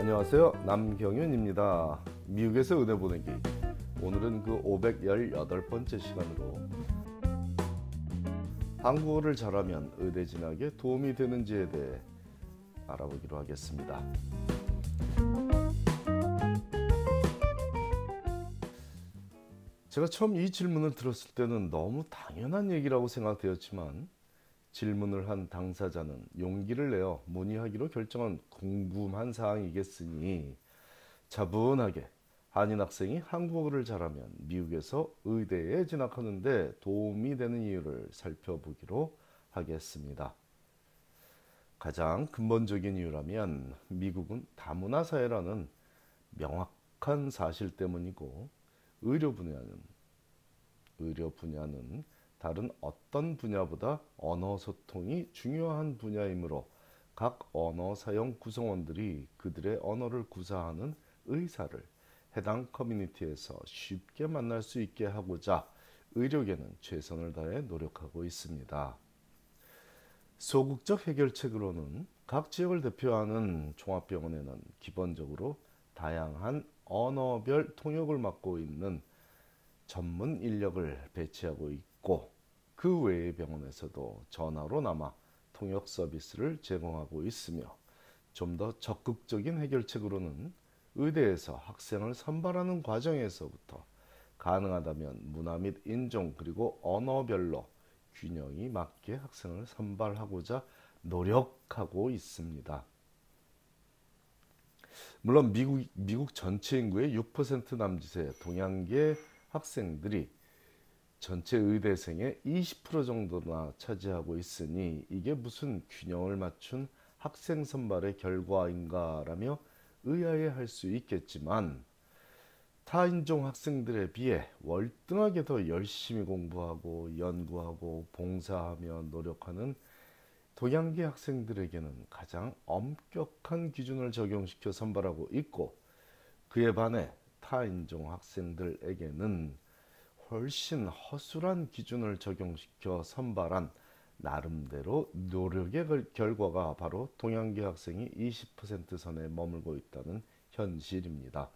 안녕하세요. 남경윤입니다. 미국에서 의대 보내기. 오늘은 그 518번째 시간으로 한국어를 잘하면 의대 진학에 도움이 되는지에 대해 알아보기로 하겠습니다. 제가 처음 이 질문을 들었을 때는 너무 당연한 얘기라고 생각되었지만 질문을 한 당사자는 용기를 내어 문의하기로 결정한 궁금한 사항이겠으니 차분하게 한인 학생이 한국어를 잘하면 미국에서 의대에 진학하는데 도움이 되는 이유를 살펴보기로 하겠습니다. 가장 근본적인 이유라면 미국은 다문화 사회라는 명확한 사실 때문이고 의료 분야는 의료 분야는 다른 어떤 분야보다 언어 소통이 중요한 분야이므로 각 언어 사용 구성원들이 그들의 언어를 구사하는 의사를 해당 커뮤니티에서 쉽게 만날 수 있게 하고자 의료계는 최선을 다해 노력하고 있습니다. 소극적 해결책으로는 각 지역을 대표하는 종합병원에는 기본적으로 다양한 언어별 통역을 맡고 있는 전문 인력을 배치하고 있고 그 외의 병원에서도 전화로 남아 통역 서비스를 제공하고 있으며 좀 더 적극적인 해결책으로는 의대에서 학생을 선발하는 과정에서부터 가능하다면 문화 및 인종 그리고 언어별로 균형이 맞게 학생을 선발하고자 노력하고 있습니다. 물론 미국, 미국 전체 인구의 6% 남짓의 동양계 학생들이 전체 의대생의 20% 정도나 차지하고 있으니 이게 무슨 균형을 맞춘 학생 선발의 결과인가라며 의아해할 수 있겠지만 타인종 학생들에 비해 월등하게 더 열심히 공부하고 연구하고 봉사하며 노력하는 동양계 학생들에게는 가장 엄격한 기준을 적용시켜 선발하고 있고 그에 반해 타인종 학생들에게는 훨씬 허술한 기준을 적용시켜 선발한 나름대로 노력의 결과가 바로 동양계 학생이 20% 선에 머물고 있다는 현실입니다.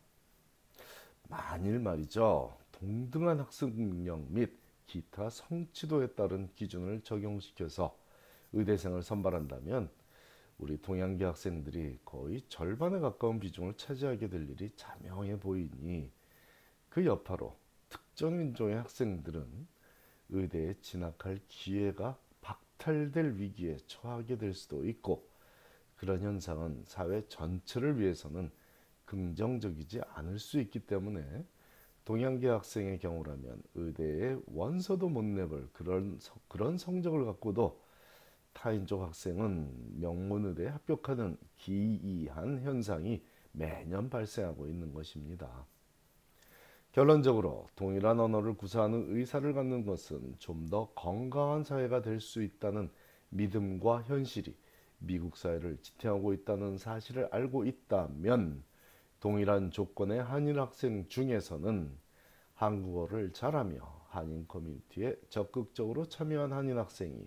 만일 말이죠. 동등한 학습 능력 및 기타 성취도에 따른 기준을 적용시켜서 의대생을 선발한다면 우리 동양계 학생들이 거의 절반에 가까운 비중을 차지하게 될 일이 자명해 보이니 그 여파로 특정 인종의 학생들은 의대에 진학할 기회가 박탈될 위기에 처하게 될 수도 있고 그런 현상은 사회 전체를 위해서는 긍정적이지 않을 수 있기 때문에 동양계 학생의 경우라면 의대에 원서도 못 내볼 그런 그런 성적을 갖고도 타인족 학생은 명문의대에 합격하는 기이한 현상이 매년 발생하고 있는 것입니다. 결론적으로 동일한 언어를 구사하는 의사를 갖는 것은 좀 더 건강한 사회가 될 수 있다는 믿음과 현실이 미국 사회를 지탱하고 있다는 사실을 알고 있다면 동일한 조건의 한인 학생 중에서는 한국어를 잘하며 한인 커뮤니티에 적극적으로 참여한 한인 학생이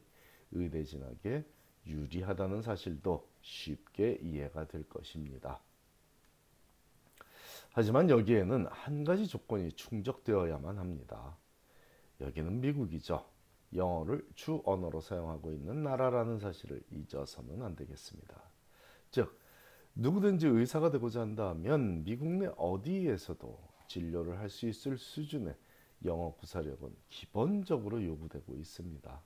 의대 진학에 유리하다는 사실도 쉽게 이해가 될 것입니다. 하지만 여기에는 한 가지 조건이 충족되어야만 합니다. 여기는 미국이죠. 영어를 주 언어로 사용하고 있는 나라라는 사실을 잊어서는 안 되겠습니다. 즉, 누구든지 의사가 되고자 한다면 미국 내 어디에서도 진료를 할 수 있을 수준의 영어 구사력은 기본적으로 요구되고 있습니다.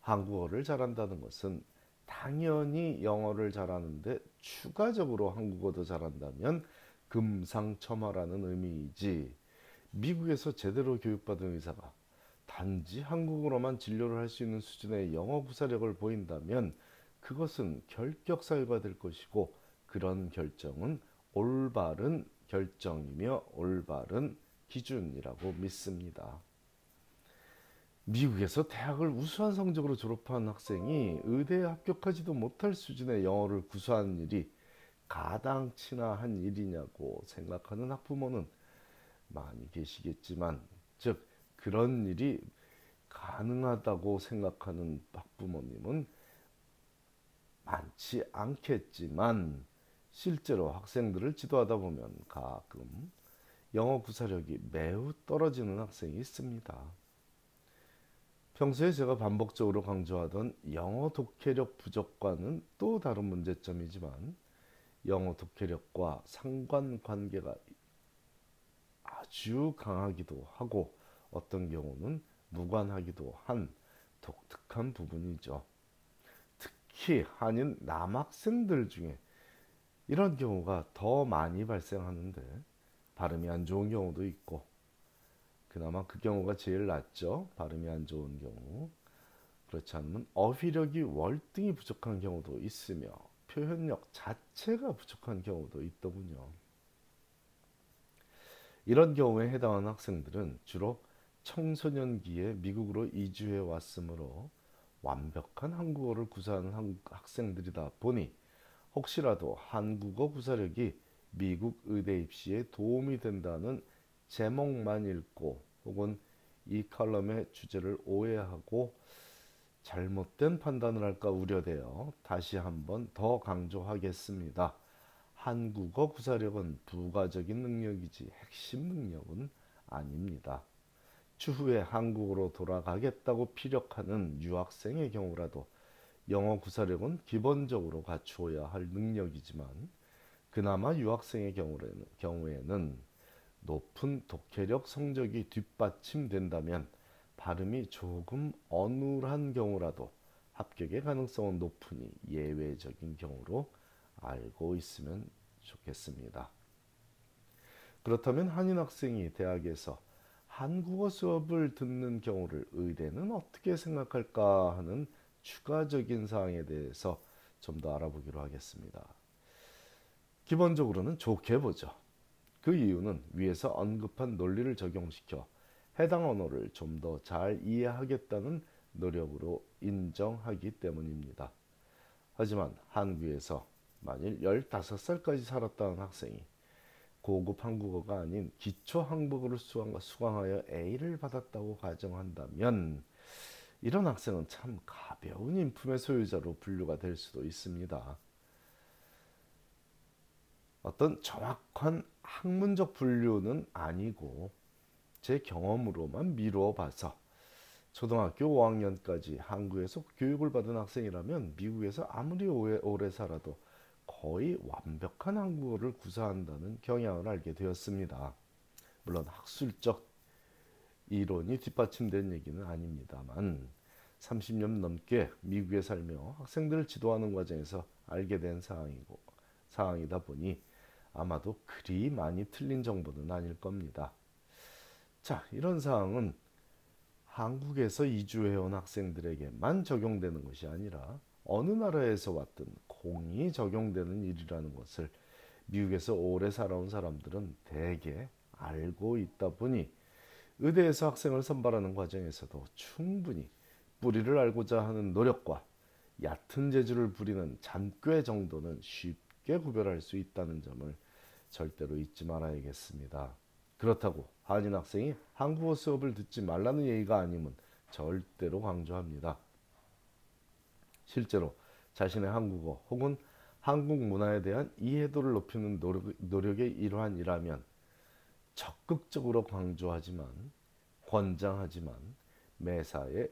한국어를 잘한다는 것은 당연히 영어를 잘하는데 추가적으로 한국어도 잘한다면 금상첨화라는 의미이지 미국에서 제대로 교육받은 의사가 단지 한국어로만 진료를 할 수 있는 수준의 영어 구사력을 보인다면 그것은 결격 사유가 될 것이고 그런 결정은 올바른 결정이며 올바른 기준이라고 믿습니다. 미국에서 대학을 우수한 성적으로 졸업한 학생이 의대에 합격하지도 못할 수준의 영어를 구사하는 일이 가당치나 한 일이냐고 생각하는 학부모는 많이 계시겠지만, 즉, 그런 일이 가능하다고 생각하는 학부모님은 많지 않겠지만, 실제로 학생들을 지도하다 보면 가끔 영어 구사력이 매우 떨어지는 학생이 있습니다. 평소에 제가 반복적으로 강조하던 영어 독해력 부족과는 또 다른 문제점이지만 영어 독해력과 상관관계가 아주 강하기도 하고 어떤 경우는 무관하기도 한 독특한 부분이죠. 특히 한인 남학생들 중에 이런 경우가 더 많이 발생하는데 발음이 안 좋은 경우도 있고 그나마 그 경우가 제일 낫죠. 발음이 안 좋은 경우. 그렇지 않으면 어휘력이 월등히 부족한 경우도 있으며 표현력 자체가 부족한 경우도 있더군요. 이런 경우에 해당하는 학생들은 주로 청소년기에 미국으로 이주해 왔으므로 완벽한 한국어를 구사하는 학생들이다 보니 혹시라도 한국어 구사력이 미국 의대 입시에 도움이 된다는 제목만 읽고 혹은 이 칼럼의 주제를 오해하고 잘못된 판단을 할까 우려되어 다시 한번 더 강조하겠습니다. 한국어 구사력은 부가적인 능력이지 핵심 능력은 아닙니다. 추후에 한국으로 돌아가겠다고 피력하는 유학생의 경우라도 영어 구사력은 기본적으로 갖추어야 할 능력이지만 그나마 유학생의 경우에는, 경우에는 높은 독해력 성적이 뒷받침된다면 발음이 조금 어눌한 경우라도 합격의 가능성은 높으니 예외적인 경우로 알고 있으면 좋겠습니다. 그렇다면 한인 학생이 대학에서 한국어 수업을 듣는 경우를 의대는 어떻게 생각할까 하는 추가적인 사항에 대해서 좀 더 알아보기로 하겠습니다. 기본적으로는 좋게 보죠. 그 이유는 위에서 언급한 논리를 적용시켜 해당 언어를 좀 더 잘 이해하겠다는 노력으로 인정하기 때문입니다. 하지만 한국에서 만일 15살까지 살았다는 학생이 고급 한국어가 아닌 기초 한국어를 수강하여 A를 받았다고 가정한다면 이런 학생은 참 가벼운 인품의 소유자로 분류가 될 수도 있습니다. 어떤 정확한 학문적 분류는 아니고 제 경험으로만 미루어 봐서 초등학교 5학년까지 한국에서 교육을 받은 학생이라면 미국에서 아무리 오래, 살아도 거의 완벽한 한국어를 구사한다는 경향을 알게 되었습니다. 물론 학술적 이론이 뒷받침된 얘기는 아닙니다만 30년 넘게 미국에 살며 학생들을 지도하는 과정에서 알게 된 사항이고 사항이다 보니 아마도 그리 많이 틀린 정보는 아닐 겁니다. 자, 이런 사항은 한국에서 이주해온 학생들에게만 적용되는 것이 아니라 어느 나라에서 왔든 공이 적용되는 일이라는 것을 미국에서 오래 살아온 사람들은 대개 알고 있다 보니 의대에서 학생을 선발하는 과정에서도 충분히 뿌리를 알고자 하는 노력과 얕은 재주를 부리는 잔꾀 정도는 쉽게 구별할 수 있다는 점을 절대로 잊지 말아야겠습니다. 그렇다고 한인 학생이 한국어 수업을 듣지 말라는 얘기가 아님은 절대로 강조합니다. 실제로 자신의 한국어 혹은 한국 문화에 대한 이해도를 높이는 노력, 의 일환이라면 적극적으로 강조하지만 권장하지만 매사에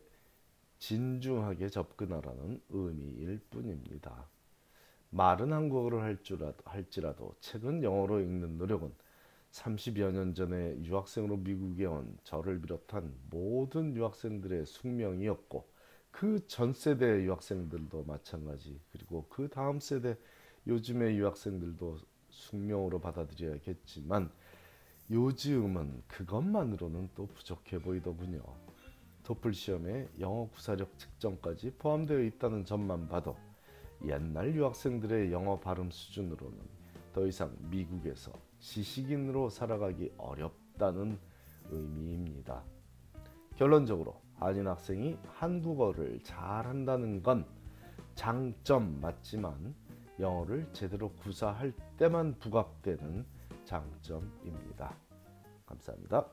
진중하게 접근하라는 의미일 뿐입니다. 말은 한국어를 할지라도, 할지라도 책은 영어로 읽는 노력은 30여 년 전에 유학생으로 미국에 온 저를 비롯한 모든 유학생들의 숙명이었고 그 전 세대 유학생들도 마찬가지 그리고 그 다음 세대 요즘의 유학생들도 숙명으로 받아들여야겠지만 요즘은 그것만으로는 또 부족해 보이더군요. 토플 시험에 영어 구사력 측정까지 포함되어 있다는 점만 봐도 옛날 유학생들의 영어 발음 수준으로는 더 이상 미국에서 지식인으로 살아가기 어렵다는 의미입니다. 결론적으로 한인 학생이 한국어를 잘한다는 건 장점 맞지만 영어를 제대로 구사할 때만 부각되는 장점입니다. 감사합니다.